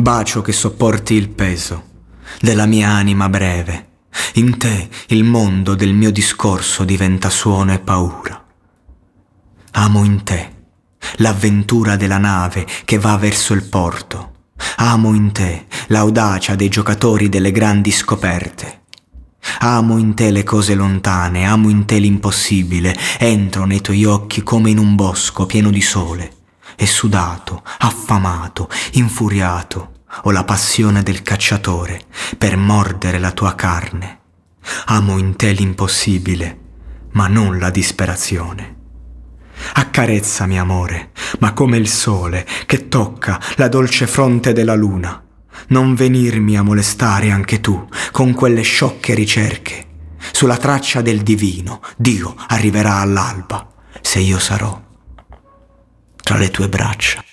Bacio che sopporti il peso della mia anima breve. In te il mondo del mio discorso diventa suono e paura. Amo in te l'avventura della nave che va verso il porto. Amo in te l'audacia dei giocatori delle grandi scoperte. Amo in te le cose lontane, amo in te l'impossibile, entro nei tuoi occhi come in un bosco pieno di sole e sudato, affamato, infuriato, ho la passione del cacciatore per mordere la tua carne. Amo in te l'impossibile, ma non la disperazione. Accarezzami, amore, ma come il sole che tocca la dolce fronte della luna. Non venirmi a molestare anche tu con quelle sciocche ricerche. Sulla traccia del divino, Dio arriverà all'alba, se io sarò tra le tue braccia.